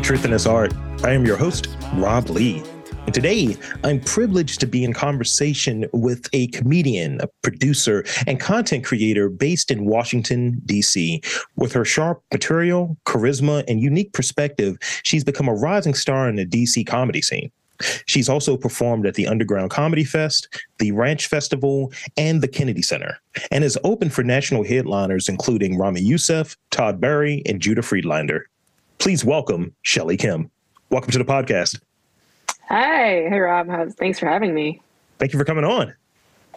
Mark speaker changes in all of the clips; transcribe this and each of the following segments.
Speaker 1: to Truth in This Art. I am your host, Rob Lee. And today, I'm privileged to be in conversation with a comedian, a producer, and content creator based in Washington, D.C. With her sharp material, charisma, and unique perspective, she's become a rising star in the D.C. comedy scene. She's also performed at the Underground Comedy Fest, the Ranch Festival, and the Kennedy Center, and is open for national headliners including Ramy Youssef, Todd Barry, and Judah Friedlander. Please welcome Shelley Kim. Welcome to the podcast.
Speaker 2: Hi. Hey, Rob. How's, thanks for having me.
Speaker 1: Thank you for coming on.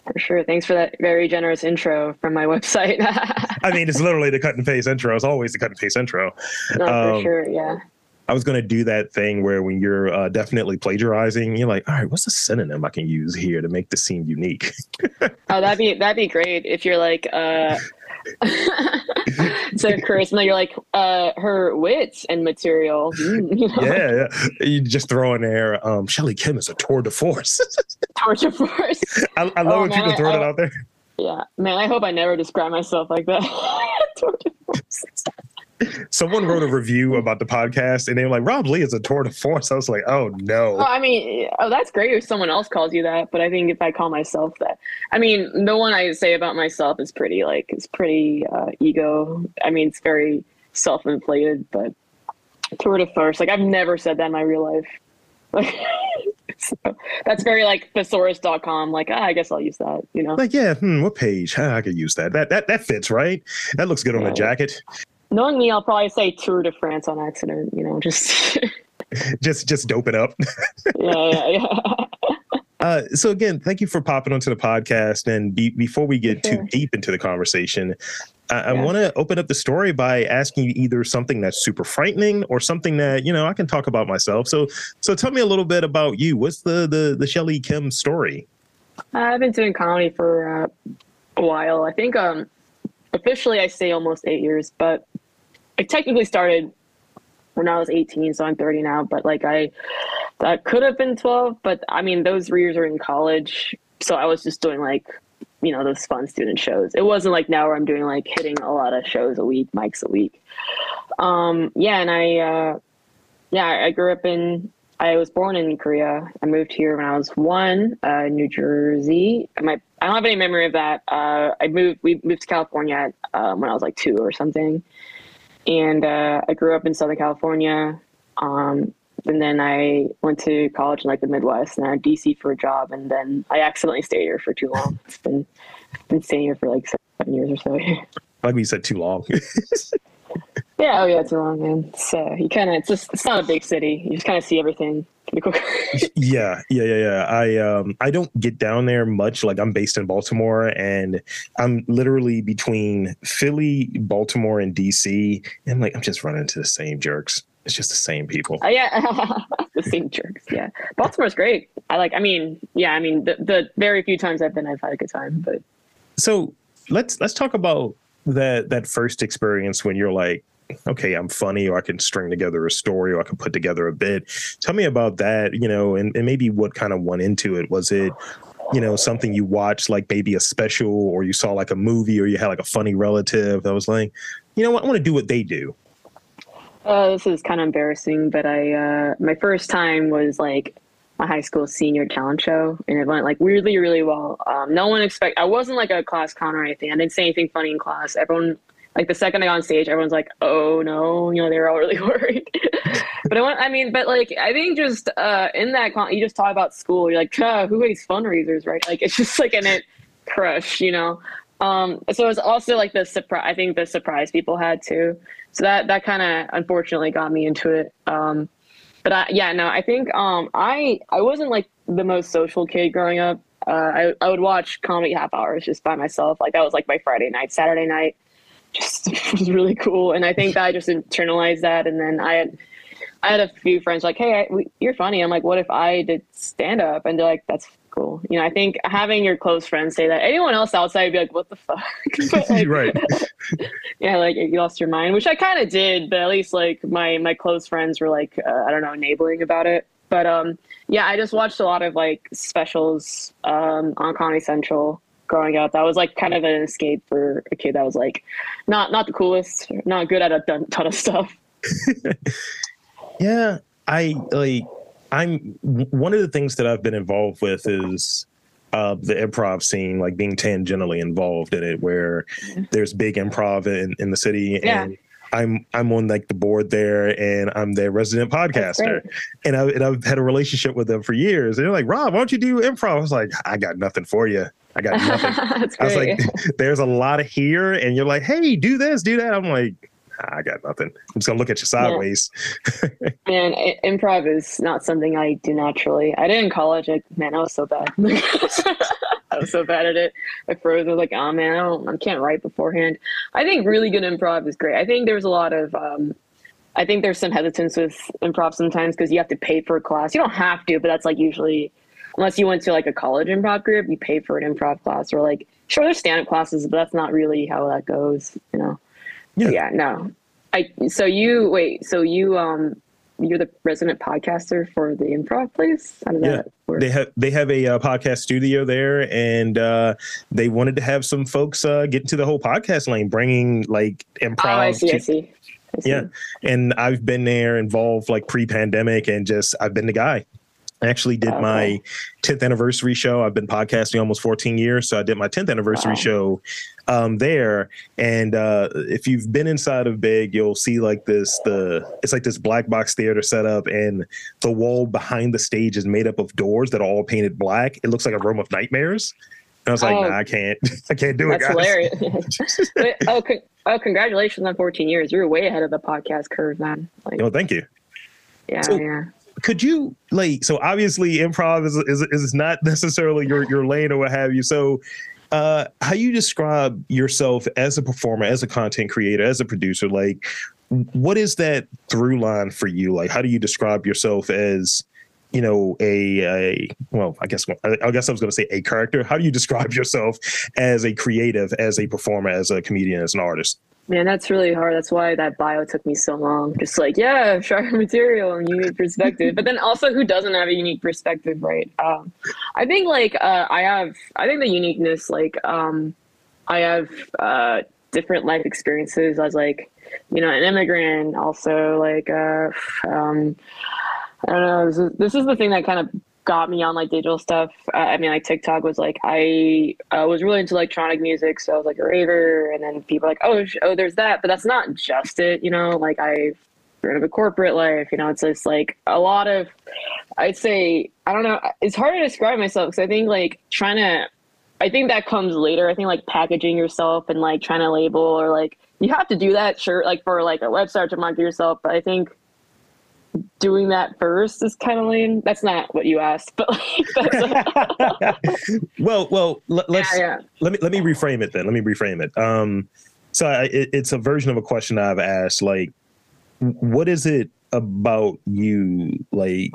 Speaker 2: For sure. Thanks for that very generous intro from my website.
Speaker 1: I mean, it's literally the cut and paste intro. It's always the cut and paste intro.
Speaker 2: No, for um, sure. Yeah.
Speaker 1: I was going to do that thing where when you're uh, definitely plagiarizing, you're like, all right, what's a synonym I can use here to make this seem unique?
Speaker 2: oh, that'd be that'd be great if you're like, uh, so charisma, you're like uh, her wits and material.
Speaker 1: Mm, you know? Yeah, yeah. You just throw in there. Um, Shelley Kim is a tour de force.
Speaker 2: tour de force.
Speaker 1: I, I love oh, when man, people throw I, it out there.
Speaker 2: Yeah, man. I hope I never describe myself like that. tour de force
Speaker 1: someone wrote a review about the podcast and they were like, Rob Lee is a tour de force. I was like, oh no.
Speaker 2: I mean, oh, that's great if someone else calls you that. But I think if I call myself that, I mean, the one I say about myself is pretty like, it's pretty uh, ego. I mean, it's very self inflated, but tour de force, like I've never said that in my real life. Like, so that's very like thesaurus.com. Like, ah, I guess I'll use that, you know?
Speaker 1: Like, yeah, hmm, what page? I could use that. That that that fits, right? That looks good on yeah. a jacket
Speaker 2: knowing me, I'll probably say Tour de France on accident. You know, just
Speaker 1: just just dope it up.
Speaker 2: yeah, yeah, yeah.
Speaker 1: Uh, so again, thank you for popping onto the podcast. And be, before we get sure. too deep into the conversation, I, yeah. I want to open up the story by asking you either something that's super frightening or something that you know I can talk about myself. So, so tell me a little bit about you. What's the the the Shelley Kim story?
Speaker 2: I've been doing comedy for uh, a while. I think um, officially I say almost eight years, but I technically started when I was 18, so I'm 30 now. But like I, that could have been 12. But I mean, those years are in college, so I was just doing like, you know, those fun student shows. It wasn't like now where I'm doing like hitting a lot of shows a week, mics a week. Um, yeah, and I, uh, yeah, I grew up in. I was born in Korea. I moved here when I was one, uh, New Jersey. My I don't have any memory of that. Uh, I moved. We moved to California um, when I was like two or something and uh, I grew up in Southern California. Um, and then I went to college in like the Midwest and I DC for a job. And then I accidentally stayed here for too long. It's been been staying here for like seven years or so.
Speaker 1: you said, too long.
Speaker 2: yeah. Oh yeah, too long, man. So you kind of it's just it's not a big city. You just kind of see everything
Speaker 1: yeah, yeah, yeah, yeah. I um I don't get down there much. Like I'm based in Baltimore and I'm literally between Philly, Baltimore, and DC. And like I'm just running into the same jerks. It's just the same people.
Speaker 2: Oh yeah, the same jerks. Yeah, Baltimore's great. I like. I mean, yeah. I mean, the the very few times I've been, I've had a good time. But
Speaker 1: so let's let's talk about that that first experience when you're like okay, I'm funny, or I can string together a story, or I can put together a bit. Tell me about that, you know, and, and maybe what kind of went into it. Was it, you know, something you watched, like maybe a special, or you saw like a movie, or you had like a funny relative that was like, you know what, I want to do what they do.
Speaker 2: Uh, this is kind of embarrassing, but I uh, my first time was like my high school senior talent show, and it went like weirdly really well. Um, no one expect I wasn't like a class con or anything. I didn't say anything funny in class. Everyone like the second I got on stage, everyone's like, "Oh no," you know, they were all really worried. but I want, I mean, but like, I think just uh, in that, con- you just talk about school. You're like, who hates fundraisers, right? Like, it's just like an it crush, you know. Um, so it's also like the surprise. I think the surprise people had too. So that that kind of unfortunately got me into it. Um, but I, yeah, no, I think um, I I wasn't like the most social kid growing up. Uh, I I would watch comedy half hours just by myself. Like that was like my Friday night, Saturday night just was really cool. And I think I just internalized that. And then I had, I had a few friends like, Hey, I, we, you're funny. I'm like, what if I did stand up? And they're like, that's cool. You know, I think having your close friends say that anyone else outside would be like, what the fuck?
Speaker 1: like, right.
Speaker 2: yeah. Like you lost your mind, which I kind of did, but at least like my, my close friends were like, uh, I don't know, enabling about it. But, um, yeah, I just watched a lot of like specials, um, on Comedy Central growing up. That was like kind of an escape for a kid that was like not not the coolest, not good at a ton of stuff.
Speaker 1: Yeah, I like. I'm one of the things that I've been involved with is uh, the improv scene, like being tangentially involved in it, where mm-hmm. there's big improv in, in the city, yeah. and I'm I'm on like the board there, and I'm their resident podcaster, and I and I've had a relationship with them for years. And they're like, Rob, why don't you do improv? I was like, I got nothing for you. I got nothing. I was like, there's a lot of here, and you're like, hey, do this, do that. I'm like, I got nothing. I'm just gonna look at you sideways.
Speaker 2: Yeah. man, improv is not something I do naturally. I did in college. Like, man, I was so bad. I was so bad at it. I froze. I was like, oh man, I don't, I can't write beforehand. I think really good improv is great. I think there's a lot of, um, I think there's some hesitance with improv sometimes because you have to pay for a class. You don't have to, but that's like usually, unless you went to like a college improv group, you pay for an improv class or like, sure, there's stand up classes, but that's not really how that goes, you know? Yeah. yeah, no. I so you wait, so you um you're the resident podcaster for the improv place.
Speaker 1: yeah, they have they have a uh, podcast studio there, and uh, they wanted to have some folks uh, get into the whole podcast lane, bringing like improv. Oh,
Speaker 2: I see. To, I see. I see.
Speaker 1: Yeah, and I've been there involved like pre-pandemic, and just I've been the guy. I actually did my 10th anniversary show. I've been podcasting almost 14 years, so I did my 10th anniversary wow. show um, there. And uh, if you've been inside of Big, you'll see like this the it's like this black box theater setup, and the wall behind the stage is made up of doors that are all painted black. It looks like a room of nightmares. And I was like, oh, nah, I can't, I can't do
Speaker 2: that's
Speaker 1: it.
Speaker 2: That's hilarious. oh, con- oh, congratulations on 14 years. You're way ahead of the podcast curve, man.
Speaker 1: Like, oh, thank you.
Speaker 2: Yeah, so, yeah
Speaker 1: could you like so obviously improv is, is is not necessarily your your lane or what have you so uh, how you describe yourself as a performer, as a content creator, as a producer? Like, what is that through line for you? Like, how do you describe yourself as, you know, a, a well, I guess I guess I was going to say a character. How do you describe yourself as a creative, as a performer, as a comedian, as an artist?
Speaker 2: Man, that's really hard. That's why that bio took me so long. Just like, yeah, sharp material and unique perspective. but then also, who doesn't have a unique perspective, right? Um, I think like uh, I have. I think the uniqueness, like um, I have uh, different life experiences. as like, you know, an immigrant. Also, like, uh, um, I don't know. This is, this is the thing that kind of got me on like digital stuff. Uh, I mean, like TikTok was like I uh, was really into electronic music, so I was like a raver, and then people like, oh, sh- oh, there's that, but that's not just it, you know. Like I've rid of a corporate life, you know. It's just like a lot of, I'd say, I don't know. It's hard to describe myself because I think like trying to, I think that comes later. I think like packaging yourself and like trying to label or like you have to do that, sure, like for like a website to market yourself, but I think doing that first is kind of lame. That's not what you asked, but like,
Speaker 1: well, well, let, us yeah, yeah. let me let me reframe it then. Let me reframe it. Um, so I, it, it's a version of a question I've asked. Like, what is it about you, like,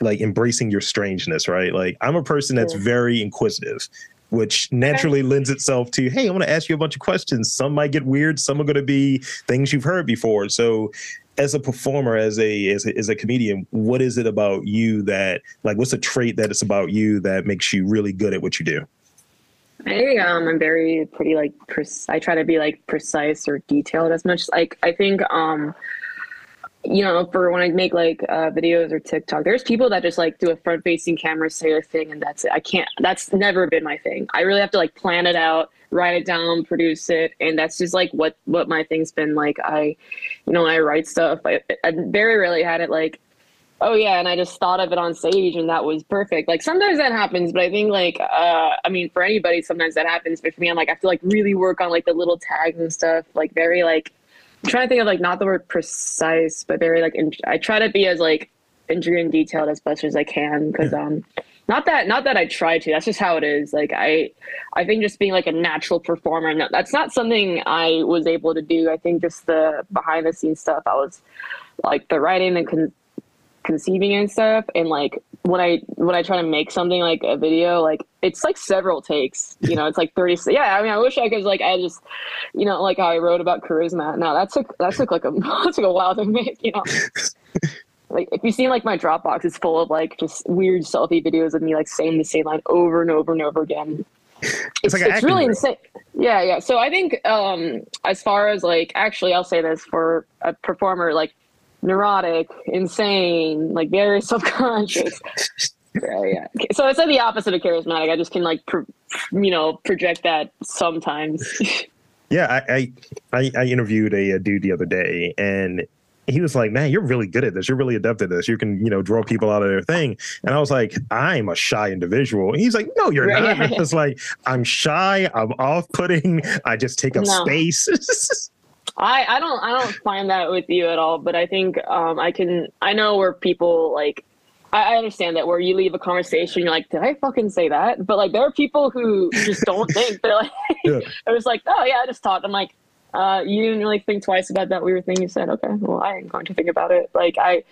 Speaker 1: like embracing your strangeness? Right? Like, I'm a person that's very inquisitive which naturally okay. lends itself to hey i want to ask you a bunch of questions some might get weird some are going to be things you've heard before so as a performer, as a, as a as a comedian, what is it about you that like what's a trait that it's about you that makes you really good at what you do?
Speaker 2: I um, I'm very pretty like pres- I try to be like precise or detailed as much. Like I think um, you know, for when I make like uh, videos or TikTok, there's people that just like do a front facing camera, say a thing, and that's it. I can't. That's never been my thing. I really have to like plan it out, write it down, produce it, and that's just like what what my thing's been like. I, you know, I write stuff. I, I very rarely had it like, oh yeah, and I just thought of it on stage and that was perfect. Like sometimes that happens, but I think like, uh, I mean, for anybody, sometimes that happens. But for me, I'm like, I have to like really work on like the little tags and stuff, like very like I'm trying to think of like not the word precise, but very like in, I try to be as like intricate and detailed as best as I can because um not that not that I try to that's just how it is. Like I I think just being like a natural performer no, that's not something I was able to do. I think just the behind the scenes stuff I was like the writing and con- conceiving and stuff and like when i when i try to make something like a video like it's like several takes you know it's like 30 yeah i mean i wish i could like i just you know like i wrote about charisma. Now that took that took like a that took a while to make you know like if you see like my dropbox it's full of like just weird selfie videos of me like saying the same line over and over and over again it's, it's, like it's really insane yeah yeah so i think um as far as like actually i'll say this for a performer like neurotic, insane, like very self-conscious. yeah, yeah. So it's like the opposite of charismatic. I just can like, pro- you know, project that sometimes.
Speaker 1: yeah, I, I I interviewed a, a dude the other day, and he was like, "Man, you're really good at this. You're really adept at this. You can, you know, draw people out of their thing." And I was like, "I'm a shy individual." And he's like, "No, you're right. not." It's like I'm shy. I'm off-putting. I just take up no. space.
Speaker 2: I I don't I don't find that with you at all. But I think um, I can. I know where people like. I, I understand that where you leave a conversation, you're like, "Did I fucking say that?" But like, there are people who just don't think. They're like, yeah. "I was like, oh yeah, I just talked." I'm like, uh, you didn't really think twice about that weird thing you said. Okay, well, I ain't going to think about it. Like I,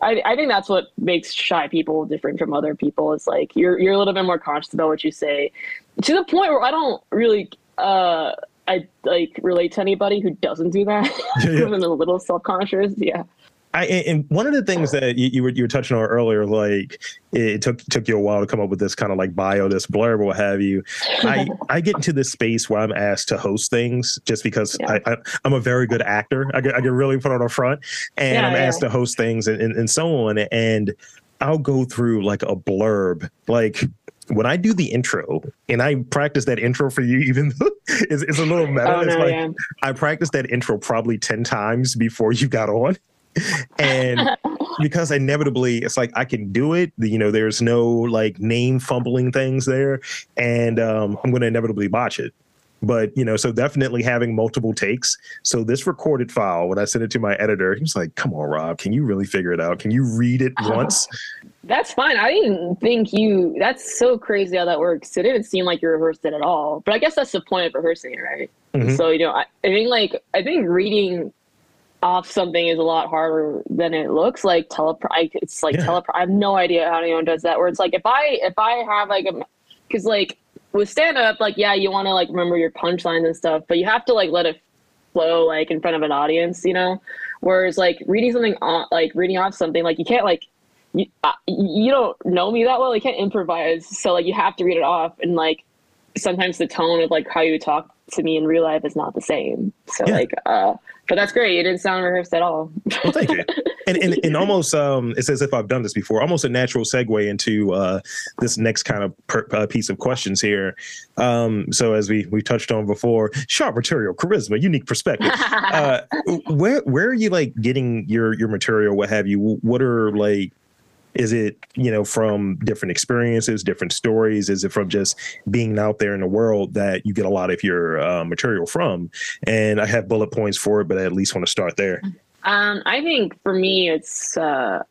Speaker 2: I, I think that's what makes shy people different from other people. Is like you're you're a little bit more conscious about what you say, to the point where I don't really, uh, I like relate to anybody who doesn't do that. Yeah, yeah. a little self conscious. Yeah.
Speaker 1: I, and one of the things that you, you, were you were touching on earlier, like it took took you a while to come up with this kind of like bio, this blurb, what have you. I I get into this space where I'm asked to host things just because yeah. I, I am a very good actor. I get I get really put on the front, and yeah, I'm yeah. asked to host things and, and and so on. And I'll go through like a blurb, like when I do the intro and I practice that intro for you, even though it's, it's a little meta, oh, no, like, yeah. I practiced that intro probably 10 times before you got on and because inevitably it's like I can do it. You know, there's no like name fumbling things there, and um, I'm going to inevitably botch it. But you know, so definitely having multiple takes. So this recorded file, when I sent it to my editor, he was like, "Come on, Rob, can you really figure it out? Can you read it oh, once?"
Speaker 2: That's fine. I didn't think you. That's so crazy how that works. It didn't seem like you rehearsed it at all. But I guess that's the point of rehearsing it, right? Mm-hmm. So you know, I, I think like I think reading off something is a lot harder than it looks like telepro it's like yeah. telepro i have no idea how anyone does that where it's like if i if i have like a because like with stand up like yeah you want to like remember your punchlines and stuff but you have to like let it flow like in front of an audience you know whereas like reading something on like reading off something like you can't like you, uh, you don't know me that well you can't improvise so like you have to read it off and like sometimes the tone of like how you talk to me in real life is not the same so yeah. like uh but that's great. It didn't sound rehearsed at all.
Speaker 1: well, thank you. And, and, and almost, um, it's as if I've done this before, almost a natural segue into uh, this next kind of per, uh, piece of questions here. Um, so as we we touched on before, sharp material, charisma, unique perspective. uh, where where are you like getting your your material? What have you? What are like is it, you know, from different experiences, different stories? Is it from just being out there in the world that you get a lot of your uh, material from? And I have bullet points for it, but I at least want to start there.
Speaker 2: Um, I think for me, it's uh,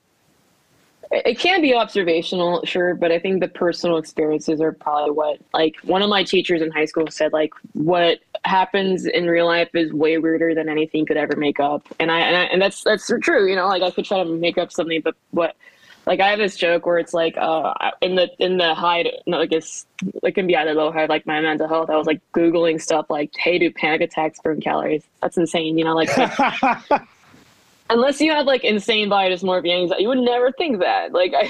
Speaker 2: it can be observational, sure, but I think the personal experiences are probably what like one of my teachers in high school said like what happens in real life is way weirder than anything could ever make up, and I and, I, and that's that's true. You know, like I could try to make up something, but what like I have this joke where it's like uh in the in the hide no I guess it can be either low hide like my mental health I was like googling stuff like hey do panic attacks burn calories? That's insane you know like, unless you have like insane body dysmorphia anxiety you would never think that like I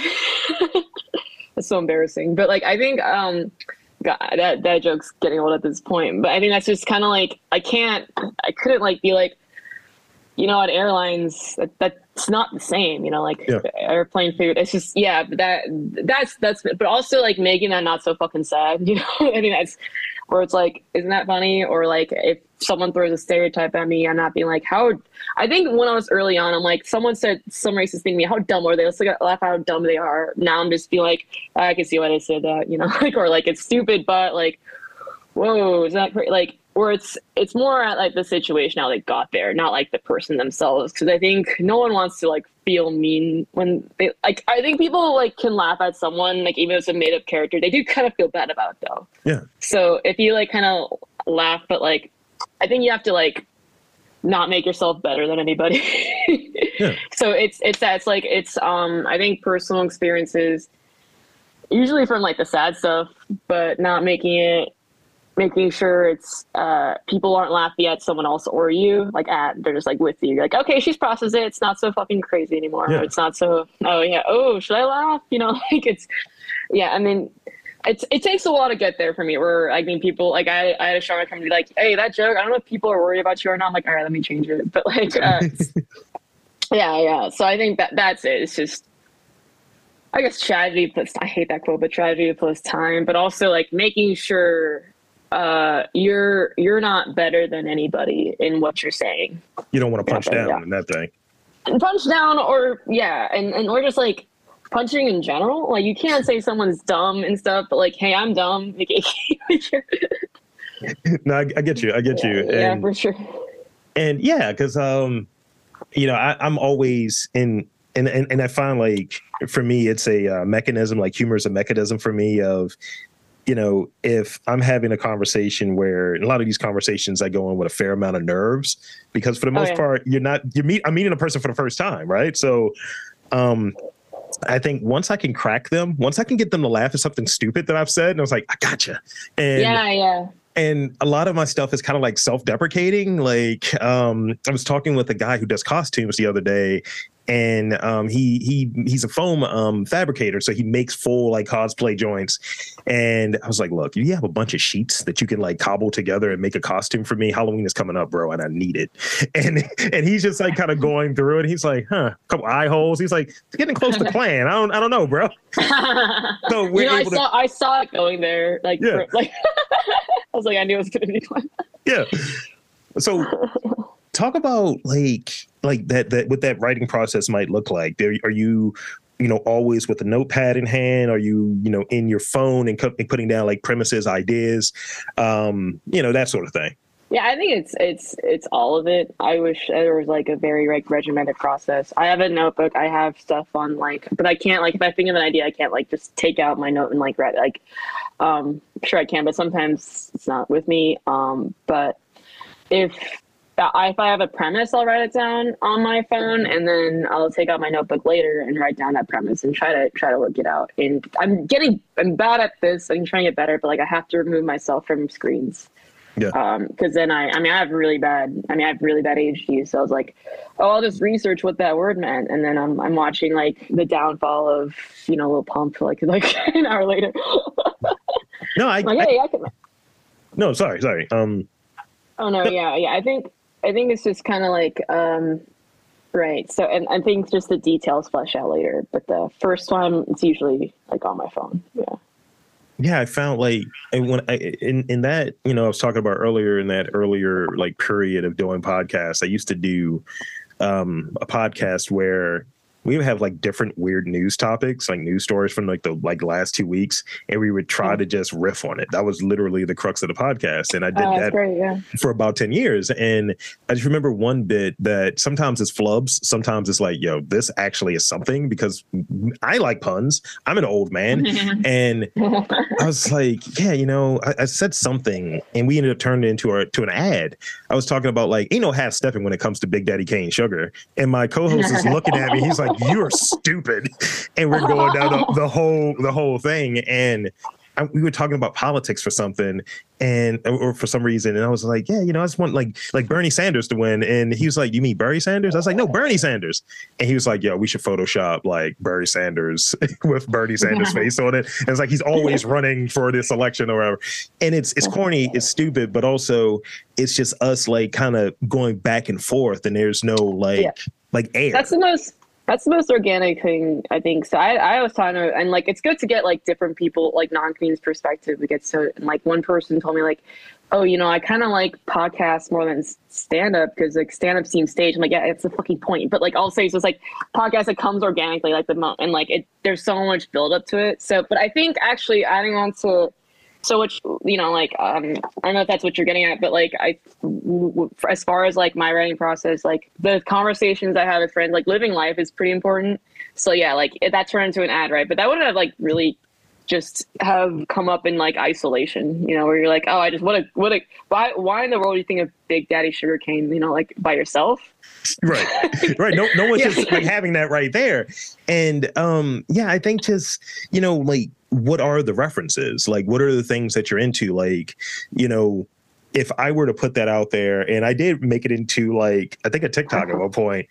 Speaker 2: that's so embarrassing but like I think um God, that that joke's getting old at this point but I think that's just kind of like I can't I couldn't like be like you know, at airlines, that, that's not the same. You know, like yeah. airplane food. It's just yeah, but that that's that's. But also like making that not so fucking sad. You know, I mean that's where it's like, isn't that funny? Or like if someone throws a stereotype at me, I'm not being like, how. I think when I was early on, I'm like, someone said some racist thing to me. How dumb are they? Let's look laugh how dumb they are. Now I'm just be like, I can see why they said that. You know, like or like it's stupid, but like, whoa, is that crazy? Like or it's it's more at like the situation how they got there, not like the person themselves. Because I think no one wants to like feel mean when they like. I think people like can laugh at someone like even if it's a made up character. They do kind of feel bad about it though.
Speaker 1: Yeah.
Speaker 2: So if you like kind of laugh, but like I think you have to like not make yourself better than anybody. yeah. So it's it's that it's like it's um I think personal experiences usually from like the sad stuff, but not making it making sure it's uh, people aren't laughing at someone else or you like at they're just like with you You're like okay she's processed it it's not so fucking crazy anymore yeah. it's not so oh yeah oh should i laugh you know like it's yeah i mean it's it takes a while to get there for me where i mean people like i, I had a show come to be like hey that joke i don't know if people are worried about you or not I'm like all right let me change it but like uh, Yeah, yeah. So I think that that's it. It's just I guess tragedy plus I hate that quote, but tragedy plus time, but also like making sure uh, you're you're not better than anybody in what you're saying.
Speaker 1: You don't want to punch down in that thing.
Speaker 2: And punch down or yeah, and, and or just like punching in general. Like you can't say someone's dumb and stuff, but like, hey, I'm dumb.
Speaker 1: no, I, I, get you. I get you.
Speaker 2: And, yeah, for sure.
Speaker 1: And yeah, because um, you know, I, I'm always in and, and and I find like for me, it's a uh, mechanism. Like humor is a mechanism for me of, you know, if I'm having a conversation where a lot of these conversations I go in with a fair amount of nerves because for the oh, most oh, yeah. part you're not you meet I'm meeting a person for the first time, right? So, um, I think once I can crack them, once I can get them to laugh at something stupid that I've said, and I was like, I gotcha. And
Speaker 2: yeah, yeah.
Speaker 1: And a lot of my stuff is kind of like self-deprecating. Like, um, I was talking with a guy who does costumes the other day, and um, he he he's a foam um, fabricator, so he makes full like cosplay joints. And I was like, "Look, you have a bunch of sheets that you can like cobble together and make a costume for me. Halloween is coming up, bro, and I need it." And and he's just like kind of going through it. He's like, "Huh, a couple eye holes." He's like, "Getting close to plan." I don't I don't know, bro.
Speaker 2: so we're you know, I saw to- I saw it going there. Like, yeah. For, like I was like, I knew it was gonna be fun.
Speaker 1: yeah. So talk about like like that that what that writing process might look like. There, are you you know always with a notepad in hand? Are you you know in your phone and, and putting down like premises ideas? Um you know that sort of thing.
Speaker 2: Yeah i think it's it's it's all of it. I wish there was like a very like regimented process. I have a notebook. I have stuff on like but i can't like if i think of an idea i can't like just take out my note and like write like um sure i can but sometimes it's not with me. Um but if if I have a premise, I'll write it down on my phone, and then I'll take out my notebook later and write down that premise and try to try to work it out. And I'm getting I'm bad at this. I'm trying to get better, but like I have to remove myself from screens. Yeah. Um, because then I, I mean, I have really bad. I mean, I have really bad ADHD. So I was like, oh, I'll just research what that word meant, and then I'm I'm watching like the downfall of you know Lil Pump like like an hour later.
Speaker 1: no, I,
Speaker 2: like, hey, I, I can.
Speaker 1: No, sorry, sorry. Um.
Speaker 2: Oh no, yeah, yeah. I think I think it's just kind of like, um, right. So, and I think just the details flesh out later. But the first one, it's usually like on my phone. Yeah.
Speaker 1: Yeah, I found like when I, in in that you know I was talking about earlier in that earlier like period of doing podcasts. I used to do um, a podcast where we would have like different weird news topics, like news stories from like the like last two weeks, and we would try mm-hmm. to just riff on it. That was literally the crux of the podcast, and I did oh, that great, yeah. for about ten years. And I just remember one bit that sometimes it's flubs, sometimes it's like, yo, this actually is something because I like puns. I'm an old man, and I was like, yeah, you know, I, I, said something, and we ended up turning it into a to an ad. I was talking about like, ain't no half stepping when it comes to Big Daddy Kane sugar, and my co-host is looking at me. He's like you're stupid. And we're going down the, the whole the whole thing. And I, we were talking about politics for something and or for some reason. And i was like yeah you know i just want like like bernie sanders to win. And he was like you mean bernie sanders? I was like no bernie sanders. And he was like yo we should photoshop like bernie sanders with bernie sanders face on it. And it's like he's always running for this election or whatever. And it's it's corny it's stupid but also it's just us like kind of going back and forth and there's no like yeah. like air.
Speaker 2: That's the most that's the most organic thing I think. So I, I was talking to, and like it's good to get like different people, like non-comedians perspective. We get so like one person told me like, oh, you know, I kind of like podcasts more than stand up because like stand up seems staged. I'm like, yeah, it's the fucking point. But like I'll say so it's like podcast it comes organically, like the mo- and like it there's so much build up to it. So, but I think actually adding on to so which you know like um i don't know if that's what you're getting at but like i as far as like my writing process like the conversations i have with friends like living life is pretty important. So yeah like that turned into an ad right? But that wouldn't have like really just have come up in like isolation you know where you're like oh i just what a what a why why in the world do you think of big daddy sugar cane you know like by yourself
Speaker 1: right right no no one's yeah. just like having that right there and um yeah i think just you know like what are the references? Like, what are the things that you're into? Like, you know, if I were to put that out there, and I did make it into like I think a TikTok at one point,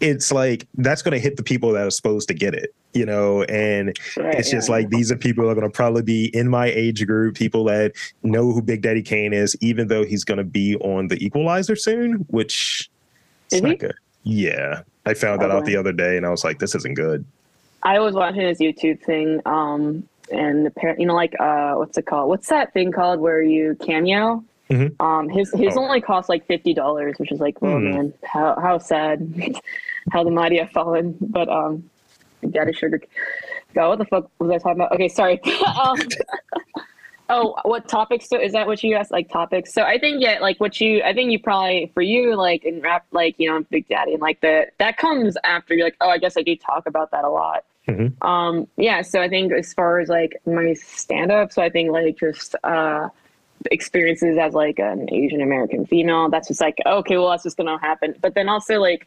Speaker 1: it's like that's going to hit the people that are supposed to get it, you know. And right, it's just yeah. like these are people that are going to probably be in my age group, people that know who Big Daddy Kane is, even though he's going to be on the Equalizer soon, which is not good. Yeah, I found that out the other day, and I was like, this isn't good.
Speaker 2: I was watching his YouTube thing, um, and the parent you know, like uh, what's it called? What's that thing called where you cameo? Mm-hmm. Um, his his oh. only cost like fifty dollars, which is like, oh mm. man, how how sad, how the mighty have fallen. But um, Daddy Sugar, God, what the fuck was I talking about? Okay, sorry. um, oh, what topics? So is that what you asked? Like topics? So I think yeah, like what you, I think you probably for you like in rap, like you know, Big Daddy, and like the that comes after you're like, oh, I guess I do talk about that a lot. Mm-hmm. Um, yeah, so I think as far as like my stand up, so I think like just uh experiences as like an Asian American female, that's just like, okay, well that's just gonna happen. But then also like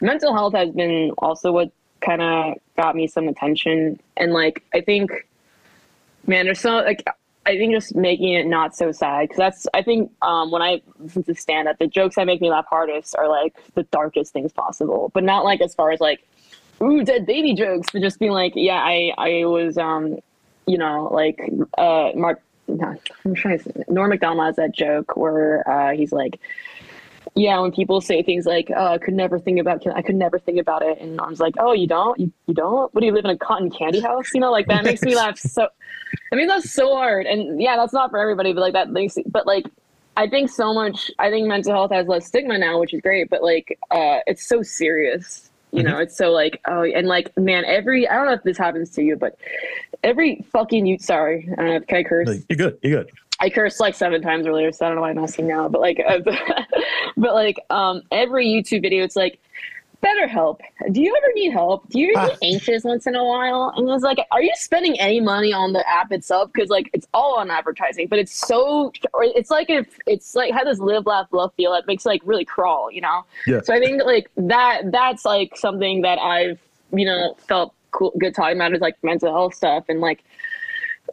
Speaker 2: mental health has been also what kind of got me some attention. And like I think man, there's so like I think just making it not so sad because that's I think um, when I listen to stand up, the jokes that make me laugh hardest are like the darkest things possible, but not like as far as like ooh, dead baby jokes, but just being like, yeah, I, I was, um, you know, like, uh, Mark, no, I'm trying to, Norm Macdonald has that joke where, uh, he's like, yeah, when people say things like, oh, I could never think about, I could never think about it. And was like, oh, you don't, you, you don't, what do you live in a cotton candy house? You know, like that makes me laugh. So, I mean, that's so hard. And yeah, that's not for everybody, but like that makes, but like, I think so much, I think mental health has less stigma now, which is great, but like, uh, it's so serious you mm-hmm. know, it's so like, oh, and like, man, every, I don't know if this happens to you, but every fucking you, sorry, I don't know, can I curse?
Speaker 1: you're good. You're good.
Speaker 2: I cursed like seven times earlier, so I don't know why I'm asking now, but like, but like, um, every YouTube video, it's like, BetterHelp. Do you ever need help? Do you get ah. anxious once in a while? And I was like, are you spending any money on the app itself? Because like it's all on advertising, but it's so it's like if it's like how does live, laugh, love feel It makes like really crawl, you know? Yeah. So I think like that that's like something that I've you know felt cool, good talking about is like mental health stuff and like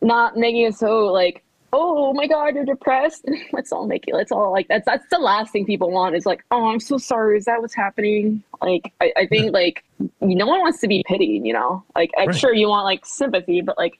Speaker 2: not making it so like oh my god you're depressed. Let's all make it. Let's all like that's that's the last thing people want is like oh i'm so sorry. Is that what's happening? Like i, I think like no one wants to be pitied you know? Like i'm right. sure you want like sympathy but like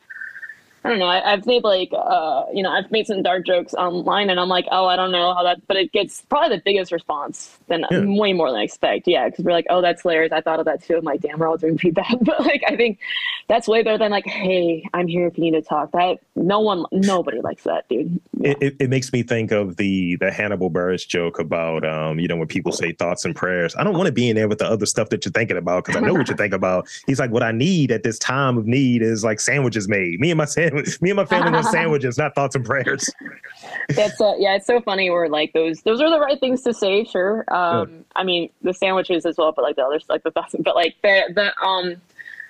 Speaker 2: I don't know. I, have made like, uh, you know, I've made some dark jokes online, and I'm like, oh, I don't know how that, but it gets probably the biggest response than yeah. way more than I expect. Yeah, because we're like, oh, that's hilarious. I thought of that too. I'm like, damn, we're all doing bad, but like, I think that's way better than like, hey, I'm here if you need to talk. That no one, nobody likes that, dude.
Speaker 1: Yeah. It, it, it, makes me think of the the Hannibal Buress joke about, um, you know, when people say thoughts and prayers. I don't want to be in there with the other stuff that you're thinking about because I know what you think about. He's like, what I need at this time of need is like sandwiches made. Me and my sandwich, me and my family want sandwiches, not thoughts and prayers.
Speaker 2: That's uh, yeah, it's so funny. Where like those those are the right things to say. Sure. Um, yeah. I mean the sandwiches as well, but like the others, like the thoughts, but like the the um.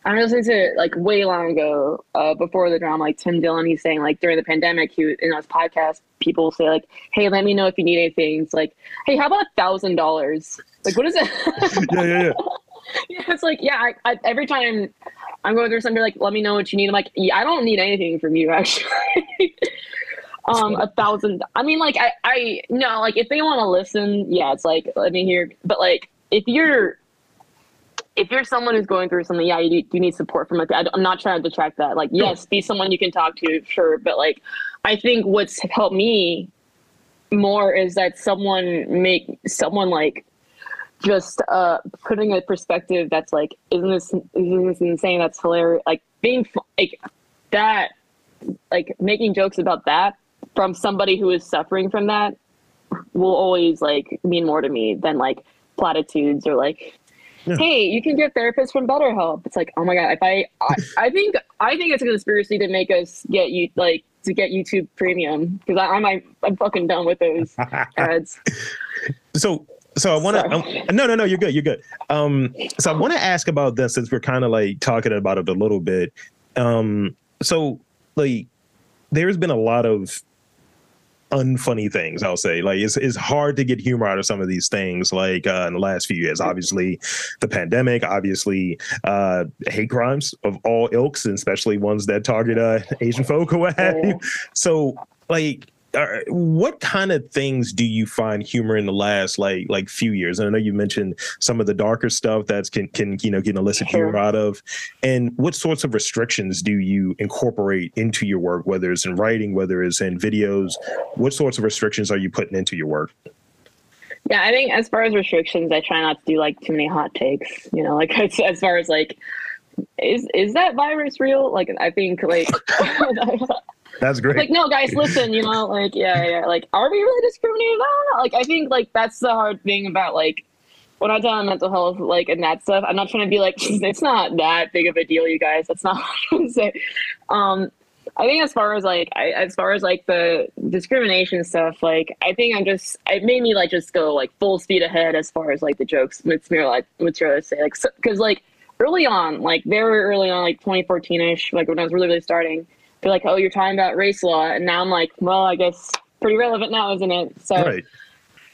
Speaker 2: I was listening to like way long ago, uh, before the drama, like Tim Dillon, he's saying like during the pandemic, he in his podcast, people say like, "Hey, let me know if you need anything." It's like, "Hey, how about a thousand dollars?" Like, what is it? yeah, yeah, yeah. yeah, it's like yeah. I, I, every time I'm going through something, like, let me know what you need. I'm like, yeah, I don't need anything from you, actually. um, a thousand. I mean, like, I, I no, like, if they want to listen, yeah, it's like, let me hear. But like, if you're, if you're someone who's going through something, yeah, you do, you need support from like. I'm not trying to detract that. Like, yes, be someone you can talk to, sure. But like, I think what's helped me more is that someone make someone like just uh putting a perspective that's like isn't this isn't this insane? That's hilarious. Like being like that like making jokes about that from somebody who is suffering from that will always like mean more to me than like platitudes or like yeah. hey you can get therapists from betterhelp. It's like oh my god if I, I i think i think it's a conspiracy to make us get you like to get youtube premium because i'm i'm fucking done with those ads.
Speaker 1: So so I want to. No, no, no. You're good. You're good. Um, so I want to ask about this since we're kind of like talking about it a little bit. Um, so like, there's been a lot of unfunny things. I'll say like it's it's hard to get humor out of some of these things. Like uh, in the last few years, obviously the pandemic, obviously uh, hate crimes of all ilks, and especially ones that target uh, Asian folk or what have you. So like Uh, what kind of things do you find humor in the last like like few years? And I know you mentioned some of the darker stuff that's can can you know get illicit sure. humor out of, and what sorts of restrictions do you incorporate into your work, whether it's in writing, whether it's in videos? What sorts of restrictions are you putting into your work?
Speaker 2: Yeah, I think as far as restrictions, I try not to do like too many hot takes. You know, like as, as far as like, is is that virus real? Like, I think like.
Speaker 1: That's great.
Speaker 2: Like, no, guys, listen, you know, like, yeah, yeah, like, are we really discriminating? No, Like, I think, like, that's the hard thing about, like, when I talk about mental health, like, and that stuff, I'm not trying to be like, it's not that big of a deal, you guys. That's not what I'm trying to say. Um, I think as far as like, I, as far as like the discrimination stuff, like, I think I'm just, it made me like just go like full speed ahead as far as like the jokes material, like material say, like, so, cause like early on, like very early on, like 2014 ish, like when I was really, really starting, they're like, oh, you're talking about race law. And now I'm like, well, I guess pretty relevant now, isn't it? So, right.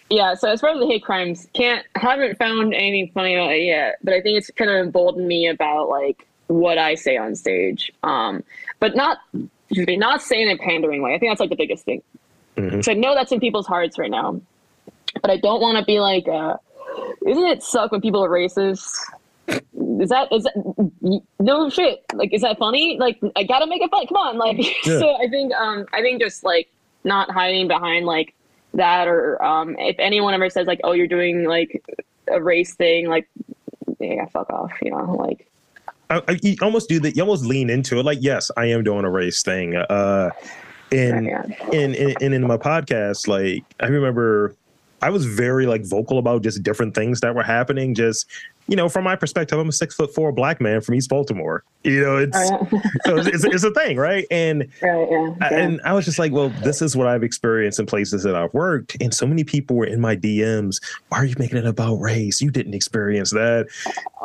Speaker 2: yeah. So as far as the hate crimes, can't, haven't found anything funny about it yet, but I think it's kind of emboldened me about like what I say on stage. Um, but not, not saying in a pandering way. I think that's like the biggest thing. Mm-hmm. So I know that's in people's hearts right now, but I don't want to be like, uh, isn't it suck when people are racist? Is that is that, no shit like is that funny like i gotta make it fun come on like yeah. so i think um i think just like not hiding behind like that or um if anyone ever says like oh you're doing like a race thing like yeah fuck off you know like
Speaker 1: I, I, you almost do that you almost lean into it like yes i am doing a race thing uh yeah. in, in, in in my podcast like i remember I was very like vocal about just different things that were happening. Just you know, from my perspective, I'm a six foot four black man from East Baltimore. You know, it's oh, yeah. so it's, it's, a thing, right? And right, yeah, I, and I was just like, well, this is what I've experienced in places that I've worked, and so many people were in my DMs. Why are you making it about race? You didn't experience that,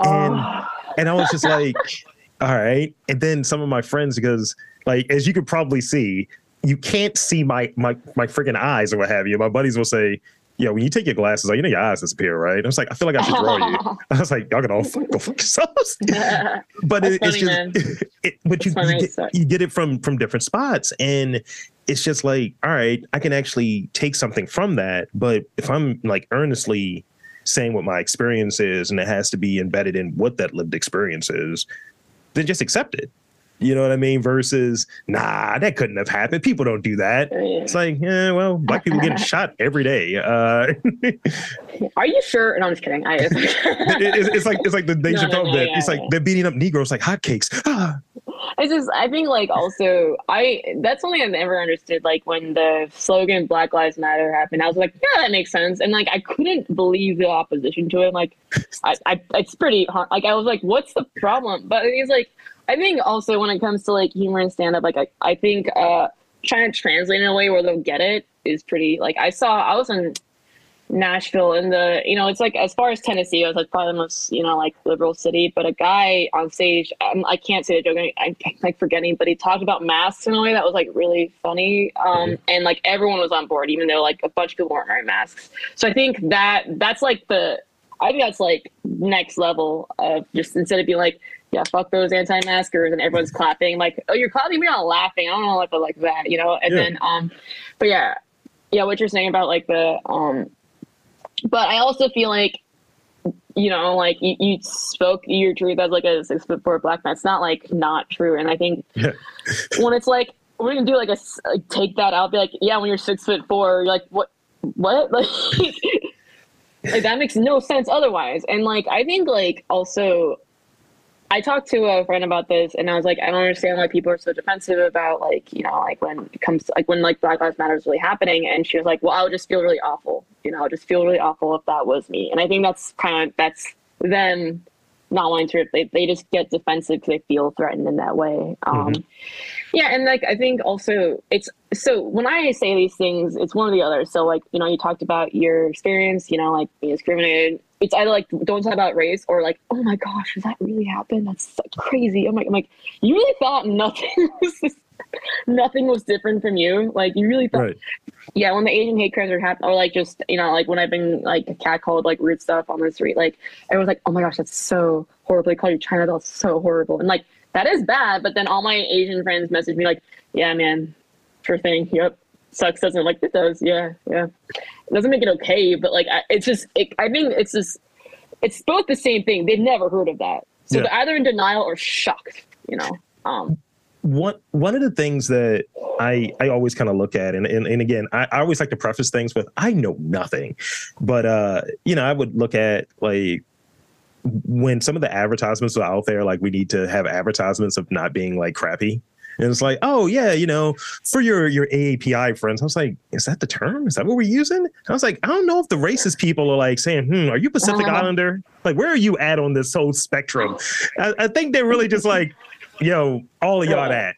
Speaker 1: and oh. and I was just like, all right. And then some of my friends, because like as you could probably see, you can't see my my my freaking eyes or what have you. My buddies will say, yeah, when you take your glasses off, you know your eyes disappear, right? I was like, I feel like I should draw you. I was like, y'all can all go fuck yourselves. but it, it's just, it, but you, you get, you get it from from different spots, and it's just like, all right, I can actually take something from that. But if I'm like earnestly saying what my experience is, and it has to be embedded in what that lived experience is, then just accept it. You know what I mean? Versus, nah, that couldn't have happened. People don't do that. It's like, yeah, well, black people getting shot every day. Uh,
Speaker 2: Are you sure? No, I'm just kidding. I,
Speaker 1: it's, it's, like it's like the Dave no, no, no, bit. Yeah, it's like yeah. they're beating up Negroes like hotcakes. Ah.
Speaker 2: I just I think like also I that's something I've never understood. Like when the slogan Black Lives Matter happened, I was like, yeah, that makes sense. And like I couldn't believe the opposition to it. Like I, I it's pretty hard. Like I was like, what's the problem? But it's like I think also when it comes to like humor and stand up, like I, I think uh trying to translate in a way where they'll get it is pretty like I saw I was in Nashville in the you know it's like as far as Tennessee it was like probably the most you know like liberal city but a guy on stage I'm, I can not say the joke I'm like forgetting but he talked about masks in a way that was like really funny um mm-hmm. and like everyone was on board even though like a bunch of people weren't wearing masks so I think that that's like the I think that's like next level of just instead of being like yeah, fuck those anti-maskers, and everyone's clapping. Like, oh, you're clapping, me not laughing. I don't know if I like that, you know. And yeah. then, um, but yeah, yeah, what you're saying about like the, um, but I also feel like, you know, like you, you spoke your truth as like a six foot four black man. It's not like not true, and I think yeah. when it's like we're gonna do like a like, take that out, be like, yeah, when you're six foot four, you're like, what, what, like. like that makes no sense otherwise and like i think like also I talked to a friend about this and I was like, I don't understand why people are so defensive about like, you know, like when it comes like when like Black Lives Matter is really happening. And she was like, well, I would just feel really awful. You know, I just feel really awful if that was me. And I think that's kind of, that's them not wanting to, they, they just get defensive because they feel threatened in that way. Um, mm-hmm. Yeah. And like, I think also it's, so when I say these things, it's one or the other. So like, you know, you talked about your experience, you know, like being discriminated it's either like don't talk about race or like oh my gosh does that really happen that's so crazy i'm like i'm like you really thought nothing was nothing was different from you like you really thought right. yeah when the asian hate crimes are happening or like just you know like when i've been like catcalled like rude stuff on the street like i was like oh my gosh that's so horrible they call you china that's so horrible and like that is bad but then all my asian friends message me like yeah man sure thing yep sucks doesn't like it does yeah yeah. It doesn't make it okay but like I, it's just it, i think it's just it's both the same thing they've never heard of that. So yeah. they're either in denial or shocked you know um.
Speaker 1: One one of the things that I I always kind of look at and and, and again I, I always like to preface things with I know nothing, but uh you know I would look at like when some of the advertisements are out there like we need to have advertisements of not being like crappy and it's like, oh yeah, you know, for your your AAPI friends. I was like, is that the term? Is that what we're using? I was like, I don't know if the racist people are like saying, hmm, are you Pacific uh-huh. Islander? Like, where are you at on this whole spectrum? I, I think they're really just like, yo, all of y'all at.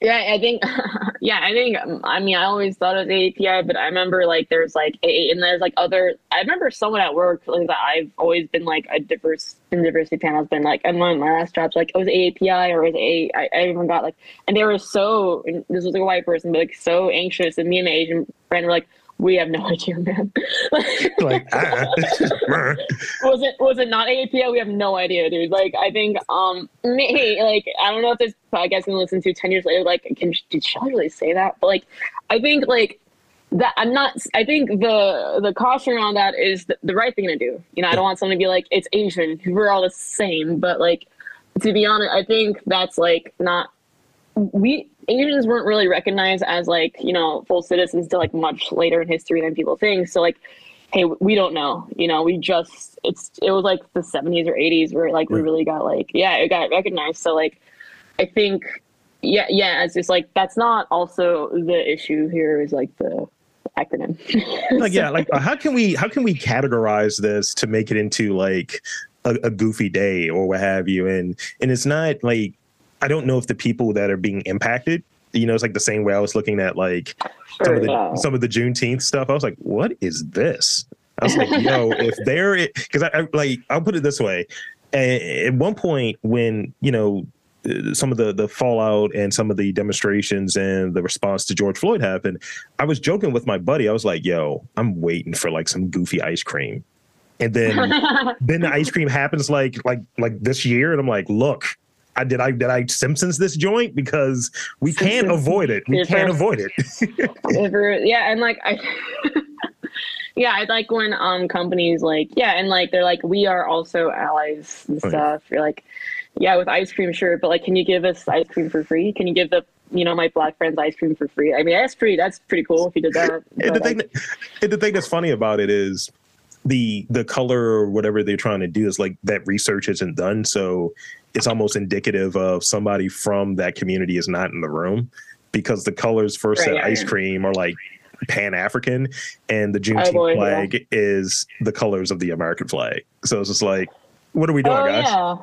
Speaker 2: Yeah, I think, yeah, I think, I mean, I always thought it was API, but I remember like there's like, a, and there's like other, I remember someone at work like that I've always been like a diverse, in diversity panel has been like, and one of my last jobs, like it was API or it was A, I, I even got like, and they were so, this was like a white person, but like so anxious. And me and my Asian friend were like, we have no idea, man. like, uh, was it was it not AAPI? We have no idea, dude. Like, I think, um, hey, like, I don't know if this podcast can listen to ten years later. Like, can did Shelley really say that? But like, I think like that I'm not. I think the the caution around that is the, the right thing to do. You know, I don't want someone to be like, it's Asian. We're all the same. But like, to be honest, I think that's like not we Asians weren't really recognized as like you know full citizens until like much later in history than people think. So like, hey, we don't know. You know, we just it's it was like the 70s or 80s where like we really got like yeah it got recognized. So like, I think yeah yeah it's just like that's not also the issue here is like the acronym.
Speaker 1: like yeah, like uh, how can we how can we categorize this to make it into like a, a, goofy day or what have you? And and it's not like I don't know if the people that are being impacted, you know, it's like the same way I was looking at like sure, some of the some of the Juneteenth stuff. I was like, what is this? I was like, yo, if they're because I, I like I'll put it this way. At one point, when you know some of the the fallout and some of the demonstrations and the response to George Floyd happened, I was joking with my buddy. I was like, "Yo, I'm waiting for like some goofy ice cream," and then then the ice cream happens like like like this year, and I'm like, "Look, I did I did I Simpsons this joint because we Simpsons. can't avoid it. We can't avoid
Speaker 2: it. yeah, and like I Yeah, I like when um companies like yeah, and like they're like we are also allies and stuff. Oh, yeah. You're like, yeah, with ice cream, sure, but like, can you give us ice cream for free? Can you give the you know my black friends ice cream for free? I mean, that's pretty. That's pretty cool if you did that.
Speaker 1: and the thing, that, and the thing that's funny about it is the the color or whatever they're trying to do is like that research isn't done so it's almost indicative of somebody from that community is not in the room because the colors for right, said yeah, ice cream are like Pan African, and the Juneteenth oh, flag yeah. is the colors of the American flag. So it's just like, what are we doing, oh, guys?
Speaker 2: Yeah.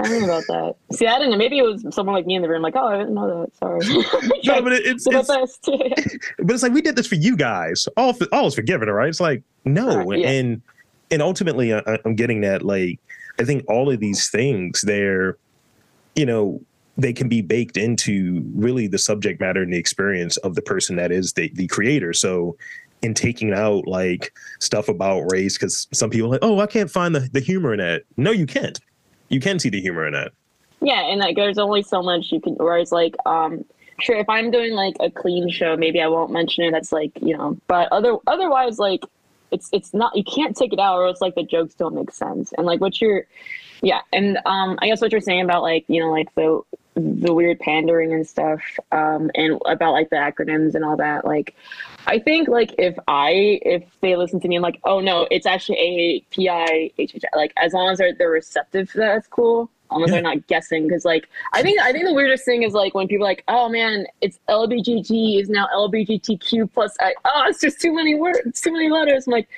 Speaker 2: I don't know about that. See, I didn't know. Maybe it was someone like me in the room, like, oh, I didn't know that. Sorry. no,
Speaker 1: but it's, it's, but it's like we did this for you guys. All all is forgiven, right? It's like no, uh, yeah. and and ultimately, I, I'm getting that like I think all of these things, they're, you know, they can be baked into really the subject matter and the experience of the person that is the, the creator. So in taking out like stuff about race, because some people are like, oh, I can't find the, the humor in that. No, you can't. You can see the humor in that.
Speaker 2: Yeah, and like there's only so much you can whereas like um sure if I'm doing like a clean show, maybe I won't mention it. That's like, you know, but other otherwise like it's it's not you can't take it out or it's like the jokes don't make sense. And like what you're yeah and um i guess what you're saying about like you know like the the weird pandering and stuff um and about like the acronyms and all that like i think like if i if they listen to me i'm like oh no it's actually AAPI like as long as they're, they're receptive to that that's cool unless yeah. they're not guessing. Because like I think I think the weirdest thing is like when people are like, oh man, it's LBGT is now LBGTQ plus. I, oh, it's just too many words, too many letters. I'm like.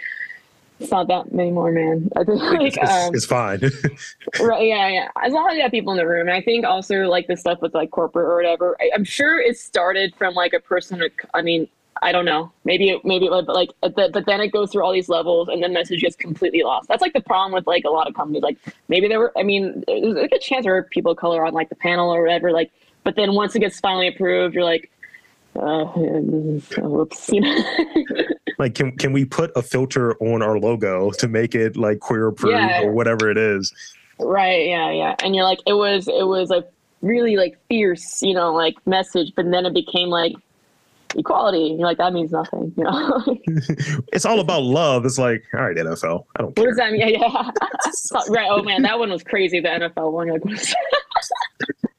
Speaker 2: It's not that many more, man. I think like,
Speaker 1: it's, um, it's fine.
Speaker 2: right? Yeah, yeah. As long as you have people in the room, and I think also like the stuff with like corporate or whatever. I, I'm sure it started from like a person. I mean, I don't know. Maybe it, maybe it, would, but like, but, but then it goes through all these levels, and the message gets completely lost. That's like the problem with like a lot of companies. Like maybe there were. I mean, there's a good chance there were people of color on like the panel or whatever. Like, but then once it gets finally approved, you're like, uh, whoops. You know?
Speaker 1: like, can can we put a filter on our logo to make it like queer approved yeah. or whatever it is?
Speaker 2: Right. Yeah. Yeah. And you're like, it was it was a really like fierce, you know, like message, but then it became like equality. You're like, that means nothing, you know.
Speaker 1: it's all about love. It's like, all right, NFL. I don't care.
Speaker 2: What does that mean? Yeah, yeah. right. Oh man, that one was crazy. The NFL one. Like,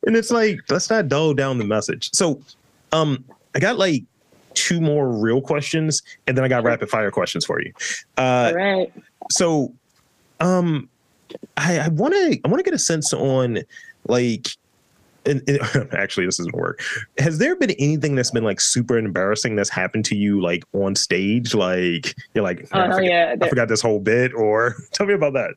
Speaker 1: and it's like let's not dull down the message. So, um, I got like two more real questions, and then I got rapid fire questions for you. Uh,
Speaker 2: All right.
Speaker 1: so, um, I want to I want to get a sense on like. And, and actually, this doesn't work. Has there been anything that's been like super embarrassing that's happened to you, like on stage? Like you're like,
Speaker 2: Oh,
Speaker 1: I,
Speaker 2: hell
Speaker 1: forgot,
Speaker 2: yeah.
Speaker 1: I forgot this whole bit, or tell me about that.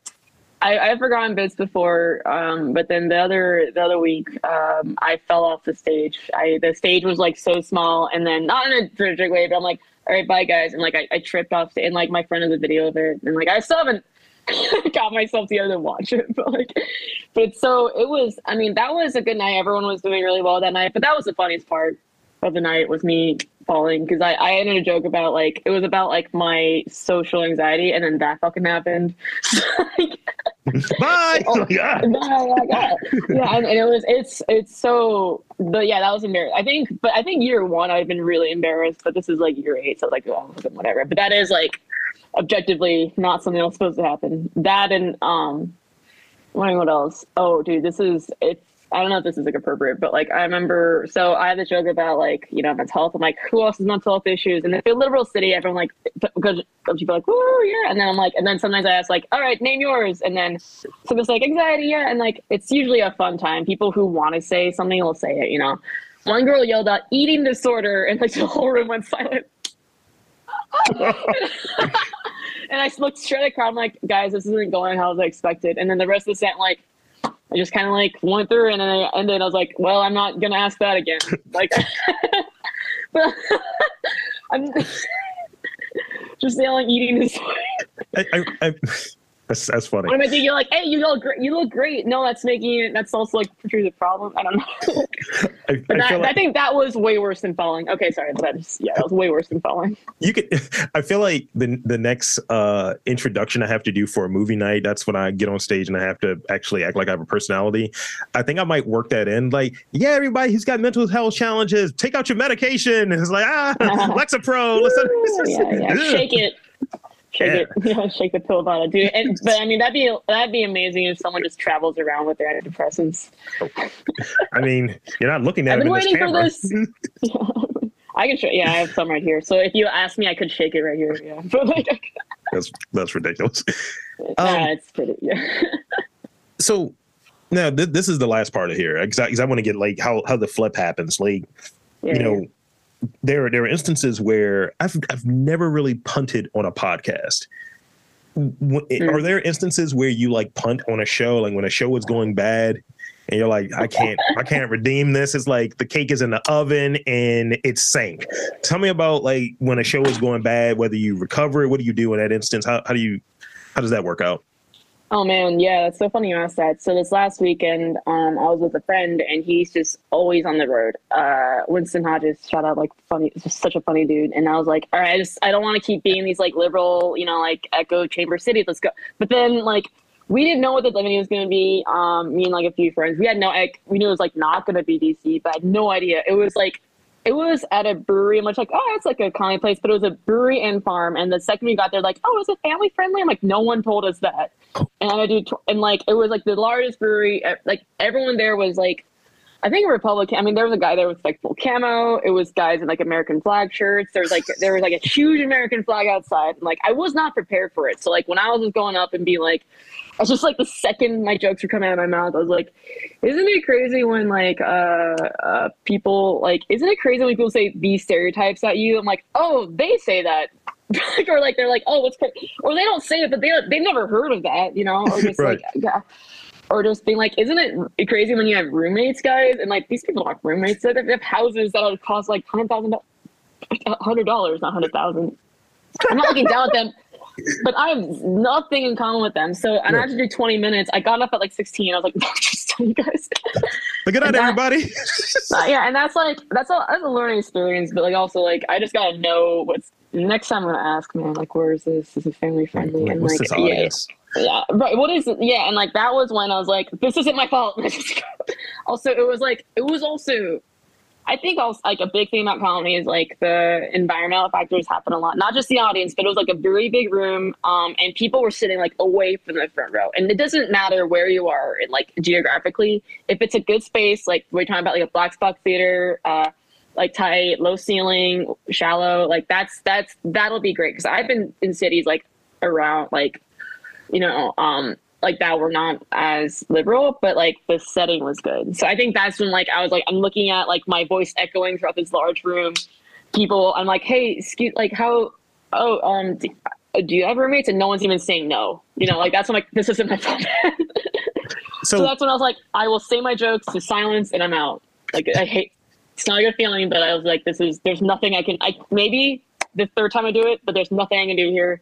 Speaker 2: I, I've forgotten bits before, um, but then the other the other week, um, I fell off the stage. I the stage was like so small, and then not in a tragic way, but I'm like, all right, bye guys, and like I, I tripped off, and like my friend has a video of it, and like I still haven't got myself together to watch it, but like, but so it was. I mean, that was a good night. Everyone was doing really well that night, but that was the funniest part of the night was me falling because I, I ended a joke about like it was about like my social anxiety and then that fucking happened.
Speaker 1: Bye.
Speaker 2: Oh.
Speaker 1: Yeah.
Speaker 2: yeah, yeah, yeah, and, and it was it's it's so but yeah that was embarrassing. I think but I think year one I've been really embarrassed, but this is like year eight, so like oh, whatever. But that is like objectively not something that's supposed to happen. That and um, wondering what else. Oh, dude, this is it's. I don't know if this is like appropriate, but like I remember, so I had this joke about like you know mental health. I'm like, who else has mental health issues? And if a liberal city, everyone like because people like, woo, yeah. And then I'm like, and then sometimes I ask like, all right, name yours. And then someone's like anxiety, yeah. And like it's usually a fun time. People who want to say something will say it, you know. One girl yelled out eating disorder, and like the whole room went silent. and I looked straight at the crowd. I'm like, guys, this isn't going how I expected. And then the rest of the set, like, I just kind of like went through, and then I, then I was like, well, I'm not gonna ask that again. Like, but I'm just yelling eating disorder.
Speaker 1: I, I, I, that's that's funny.
Speaker 2: What am I thinking? You're like, hey, you look great. You look great. No, that's making it. That's also like portrays a problem. I don't know.
Speaker 1: I,
Speaker 2: But
Speaker 1: I
Speaker 2: that,
Speaker 1: feel
Speaker 2: I
Speaker 1: like
Speaker 2: think that was way worse than falling. Okay, sorry, but that's yeah, that was way worse than falling.
Speaker 1: you could. I feel like the the next uh, introduction I have to do for a movie night. That's when I get on stage and I have to actually act like I have a personality. I think I might work that in. Like, yeah, everybody who's got mental health challenges, take out your medication. It's like ah, Lexapro. Let's,
Speaker 2: yeah, yeah. Shake it. Shake
Speaker 1: Yeah.
Speaker 2: it. Yeah, shake the pill bottle, dude. And but I mean that'd be that'd be amazing if someone just travels around with their antidepressants.
Speaker 1: I mean, you're not looking at
Speaker 2: I've been waiting for this. I can show. Yeah, I have some right here. So if you ask me, I could shake it right here. Yeah, but like,
Speaker 1: That's that's ridiculous.
Speaker 2: nah, um, it's pretty. Yeah.
Speaker 1: so now th- this is the last part of here because I, want to get like how how the flip happens like
Speaker 2: yeah
Speaker 1: you know there are there are instances where I've I've never really punted on a podcast.
Speaker 2: Mm.
Speaker 1: Are there instances where you like punt on a show, like when a show is going bad, and you're like, I can't, I can't redeem this. It's like the cake is in the oven and it's sank. Tell me about like when a show is going bad, whether you recover it. What do you do in that instance? How how do you, how does that work out?
Speaker 2: Oh man, yeah, that's so funny you asked that. So this last weekend, um, I was with a friend, and he's just always on the road. Uh, Winston Hodges, shout out, like funny, just such a funny dude. And I was like, all right, I just I don't want to keep being these like liberal, you know, like echo chamber cities. Let's go. But then like we didn't know what the living was going to be. Um, me and like a few friends, we had no, like, we knew it was like not going to be DC, but I had no idea. It was like it was at a brewery. I'm much like, oh, it's like a comedy place, but it was a brewery and farm. And the second we got there, like, oh, is it family friendly? I'm like, no one told us that. And I do, and like, it was like the largest brewery. Like everyone there was like, I think Republican. I mean, there was a guy there with like full camo. It was guys in like American flag shirts. There was like there was like a huge American flag outside. And like I was not prepared for it. So like when I was just going up and being like, I was just like the second my jokes were coming out of my mouth, I was like, isn't it crazy when like uh, uh people like isn't it crazy when people say these stereotypes at you? I'm like, oh, they say that. or like they're like, oh, what's or they don't say it, but they they've never heard of that, you know, or just
Speaker 1: Right.
Speaker 2: like yeah. Or just being like, isn't it crazy when you have roommates, guys? And like these people don't have roommates; they have houses that would cost like hundred thousand, hundred dollars, not hundred thousand. I'm not looking down at them, but I have nothing in common with them. So, and I had to do 20 minutes. I got up at like 16. I was like, just tell you guys.
Speaker 1: Look at that, everybody.
Speaker 2: Uh, yeah, and that's like that's a that's a learning experience. But like also like I just gotta know what's next time I'm gonna ask, man. Like, where is this? Is it family friendly? And
Speaker 1: What's
Speaker 2: like,
Speaker 1: this
Speaker 2: yeah? Yeah, right. What is? Yeah, and like that was when I was like, this isn't my fault. also, it was like it was also I think also like a big thing about comedy is like the environmental factors happen a lot. Not just the audience, but it was like a very big room, um, and people were sitting like away from the front row. And it doesn't matter where you are, in, like geographically. If it's a good space, like we're talking about like a black box theater, uh, like tight, low ceiling, shallow, like that's that's that'll be great. Because I've been in cities like around like, you know, um, like that were not as liberal, but like the setting was good. So I think that's when like I was like I'm looking at like my voice echoing throughout this large room. People, I'm like, hey, excuse, like how? Oh, um, do, do you have roommates? And no one's even saying no. You know, like that's when like this isn't my fault. so, so that's when I was like, I will say my jokes to silence, and I'm out. Like I hate. It's not a good feeling, but I was like, this is there's nothing I can. I maybe the third time I do it, but there's nothing I can do here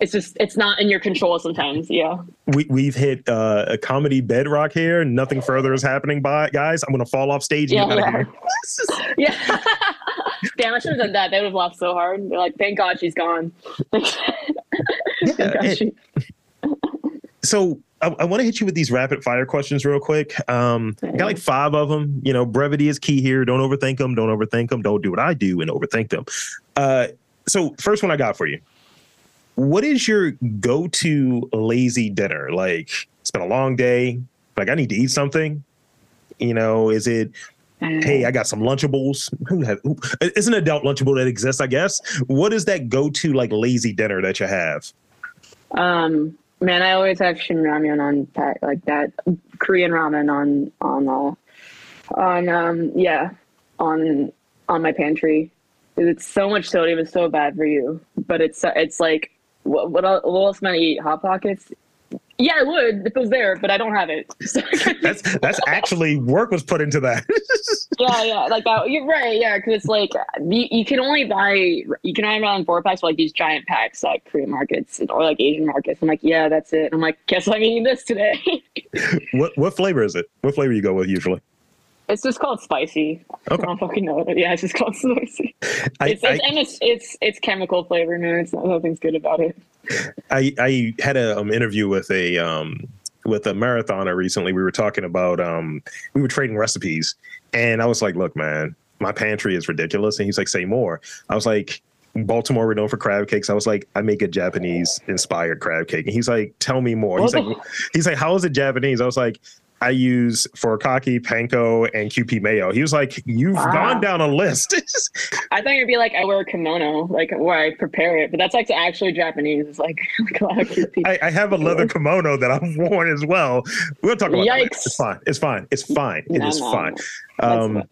Speaker 2: it's just it's not in your control sometimes yeah
Speaker 1: we, we've hit uh, a comedy bedrock here nothing further is happening by guys i'm gonna fall off stage
Speaker 2: yeah, yeah. yeah. damn i should have done that they would have laughed so hard they're like thank god she's gone
Speaker 1: yeah, she... so I, I want to hit you with these rapid fire questions real quick. Um, okay. got like five of them. You know, brevity is key here. Don't overthink them. Don't overthink them. Don't do what I do and overthink them. Uh, so, first one I got for you what is your go-to lazy dinner? Like it's been a long day. Like I need to eat something. You know, is it hey, I got some Lunchables. It's an adult Lunchable that exists, I guess. What is that go-to like lazy dinner that you have?
Speaker 2: Um, man, I always have shin ramyun on pack like that Korean ramen on on uh, on um yeah on on my pantry. It's so much sodium. It's so bad for you, but it's it's like what, what, else am I eat? Hot Pockets? Yeah, I would if it was there, but I don't have it.
Speaker 1: that's that's actually work was put into that.
Speaker 2: yeah, yeah, like that. You're right. Yeah, because it's like you, you can only buy you can only buy four packs for like these giant packs like Korean markets or like Asian markets. I'm like, yeah, that's it. I'm like, guess I'm eating this today.
Speaker 1: what what flavor is it? What flavor you go with usually?
Speaker 2: It's just called spicy. Okay. I don't fucking know it. Yeah, it's just called spicy. I, it's, it's I, and it's it's it's chemical flavor, man. It's not, nothing's good about it.
Speaker 1: I I had a um, interview with a um with a marathoner recently. We were talking about um we were trading recipes, and I was like, look, man, my pantry is ridiculous, and he's like, say more. I was like. Baltimore, we're known for crab cakes. I was like, I make a Japanese inspired crab cake. And he's like, tell me more. He's like, he's like, how is it Japanese? I was like, I use Furikake, Panko, and Kewpie mayo. He was like, "You've wow. gone down a list."
Speaker 2: I thought you'd be like, "I wear a kimono, like where I prepare it," but that's like actually Japanese. It's like, like a lot of
Speaker 1: I, I, have a leather kimono that I've worn as well. We'll talk about Yikes. It's fine. It's fine. It's fine. It no, is no. fine. Um,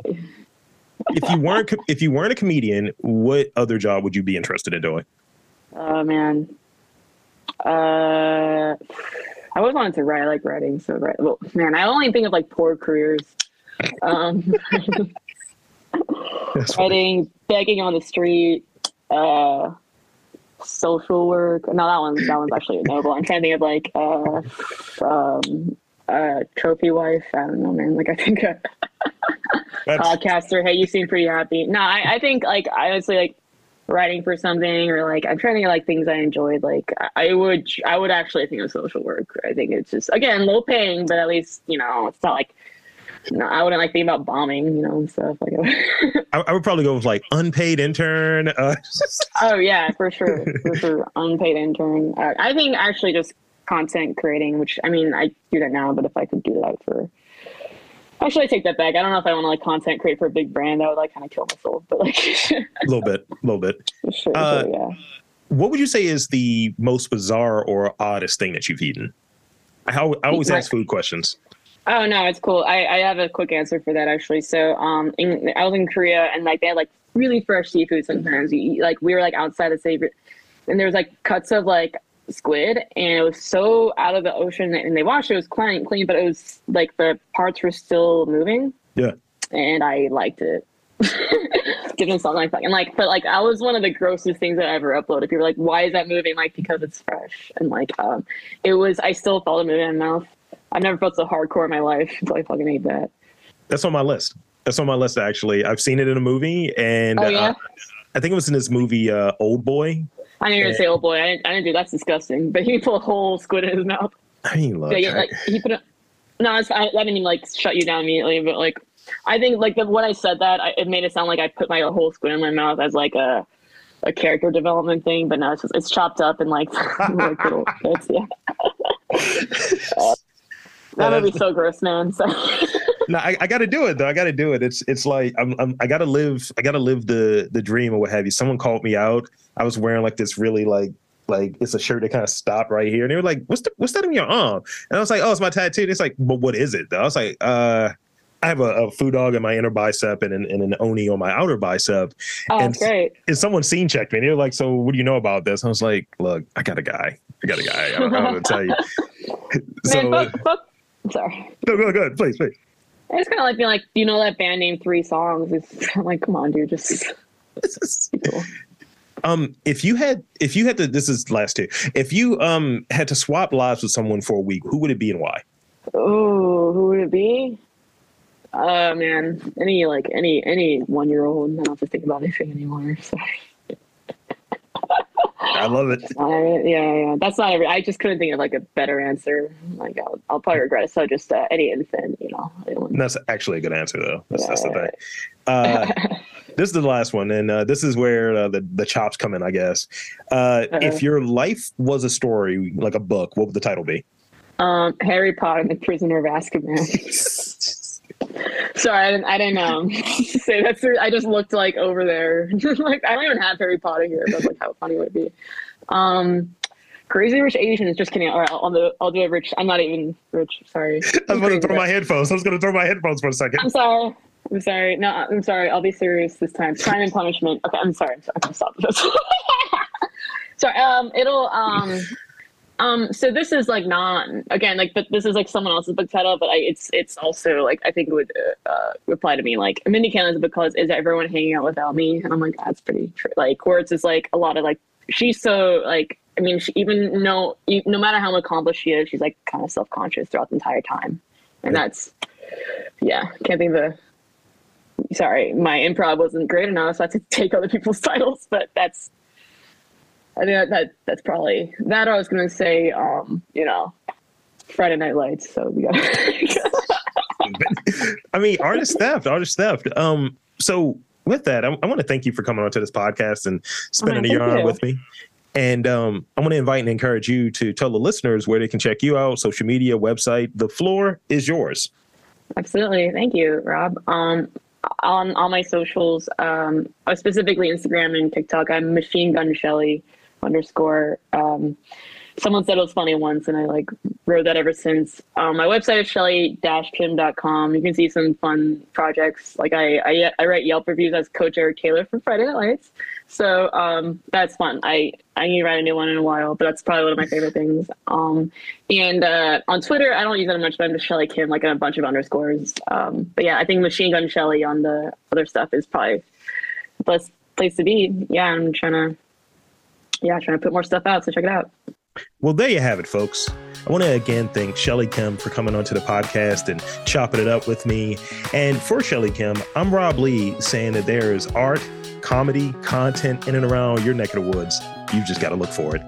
Speaker 1: if you weren't if you weren't a comedian, what other job would you be interested in doing?
Speaker 2: Oh man. Uh I always wanted to write. I like writing, so write. Well, man, I only think of like poor careers. Um, writing, begging on the street, uh, social work. No, that one's that one's actually noble. I'm trying to think of like uh, um, uh, trophy wife. I don't know, man. Like I think a podcaster. Hey, you seem pretty happy. No, I, I think like I honestly like writing for something or like I'm trying to get like things I enjoyed. Like I would I would actually think of social work. I think it's just again low paying, but at least you know it's not like no, I wouldn't like think about bombing, you know, and stuff like.
Speaker 1: I, I would probably go with like unpaid intern. Uh,
Speaker 2: oh yeah, for sure, for sure, unpaid intern. Uh, I think actually just content creating, which I mean I do that now, but if I could do that for Actually, I take that back. I don't know if I want to like content create for a big brand. That would like kind of kill myself, but like
Speaker 1: a little bit, a little bit. Sure, uh, sure, yeah. What would you say is the most bizarre or oddest thing that you've eaten? I, I always ask food questions.
Speaker 2: Oh no, it's cool. I, I have a quick answer for that actually. So um, in, I was in Korea and like they had like really fresh seafood. Sometimes you eat, like we were like outside the city, and there was like cuts of like squid and it was so out of the ocean and they washed it, it was clean clean but it was like the parts were still moving.
Speaker 1: Yeah.
Speaker 2: And i liked it. Given something like that. And like but like that was one of the grossest things that i ever uploaded. People were like why is that moving? Like because it's fresh. And like um it was i still felt it moving in my mouth. I've never felt so hardcore in my life until i fucking ate that.
Speaker 1: That's on my list. That's on my list actually. I've seen it in a movie and oh, yeah? uh, i think it was in this movie uh Oldboy
Speaker 2: I didn't even say, "Oh boy," I didn't, I didn't do. That's disgusting. But he put a whole squid in his mouth.
Speaker 1: I mean, look,
Speaker 2: yeah, like he put a. No, I, I didn't even like shut you down immediately, but like I think like the, when I said that, I, it made it sound like I put my whole squid in my mouth as like a a character development thing, but no, it's just, it's chopped up and like, like little bits. Yeah. uh, that would be so gross, man. So.
Speaker 1: No, I, I got to do it though. I got to do it. It's it's like I'm, I'm I got to live. I got to live the the dream or what have you. Someone called me out. I was wearing like this really like like it's a shirt that kind of stopped right here, and they were like, "What's the, what's that in your arm?" And I was like, "Oh, it's my tattoo." And it's like, "But what is it?" Though I was like, "Uh." I have a, a foo dog in my inner bicep and an, and an oni on my outer bicep.
Speaker 2: Oh,
Speaker 1: and,
Speaker 2: great.
Speaker 1: And someone scene checked me. And they were like, "So, what do you know about this?" I was like, "Look, I got a guy. I got a guy. I don't, I don't know to tell you."
Speaker 2: so, Man, fuck, fuck. Sorry.
Speaker 1: No, go, go ahead, please, please.
Speaker 2: It's kind of like being like, you know, that band named three songs. It's like, come on, dude, just.
Speaker 1: um, if you had, if you had to, this is last two. If you um had to swap lives with someone for a week, who would it be and why?
Speaker 2: Oh, who would it be? Oh uh, man, any like any any one year old. I don't have to think about anything anymore. Sorry.
Speaker 1: I love it.
Speaker 2: Uh, yeah, yeah. That's not every. I just couldn't think of like a better answer. Like I'll, I'll probably regret it. So just uh, any infant, you know.
Speaker 1: Anyone. That's actually a good answer though. That's, yeah, that's the thing. Uh, this is the last one, and uh, this is where uh, the the chops come in, I guess. Uh, if your life was a story, like a book, what would the title be?
Speaker 2: Um, Harry Potter and the Prisoner of Azkaban. Sorry, I didn't. I didn't um, say that's. I just looked like over there. like I don't even have Harry Potter here, but like how funny would it be? Um, Crazy Rich Asians. Just kidding. All right, I'll do. I'll do a rich. I'm not even rich. Sorry.
Speaker 1: I was going to throw my headphones. I was going to throw my headphones for a second.
Speaker 2: I'm sorry. I'm sorry. No, I'm sorry. I'll be serious this time. Crime and punishment. Okay, I'm sorry. I'm sorry. I'm stop this. sorry. Um, it'll um. Um, so this is like not again like, but this is like someone else's book title, but I, it's it's also like I think it would uh, uh reply to me like Mindy Kaling because is everyone hanging out without me? And I'm like that's pretty true. Like Quartz is like a lot of like she's so like I mean she, even no no matter how accomplished she is, she's like kind of self conscious throughout the entire time, and that's yeah can't think of the sorry my improv wasn't great enough, so I had to take other people's titles, but that's I think that, that that's probably that. I was gonna say, um, you know, Friday Night Lights. So we got.
Speaker 1: I mean, artist theft, artist theft. Um, so with that, I, I want to thank you for coming onto this podcast and spending right, a yarn with me. And um, I want to invite and encourage you to tell the listeners where they can check you out, social media, website. The floor is yours.
Speaker 2: Absolutely. Thank you, Rob. Um, on all my socials, um, specifically Instagram and TikTok, I'm Machine Gun Shelley underscore. Um, someone said it was funny once, and I like wrote that ever since. Um, my website is shelly-kim.com. You can see some fun projects. Like I, I, I write Yelp reviews as Coach Eric Taylor from Friday Night Lights. So um, that's fun. I, I need to write a new one in a while, but that's probably one of my favorite things. Um, and uh, on Twitter, I don't use that much, but I'm just Shelley Kim, like a bunch of underscores. Um, but yeah, I think Machine Gun Shelley on the other stuff is probably the best place to be. Yeah, I'm trying to yeah, trying to put more stuff out. So check it out.
Speaker 1: Well, there you have it, folks. I want to again thank Shelley Kim for coming onto the podcast and chopping it up with me. And for Shelley Kim, I'm Rob Lee saying that there is art, comedy, content in and around your neck of the woods. You've just got to look for it.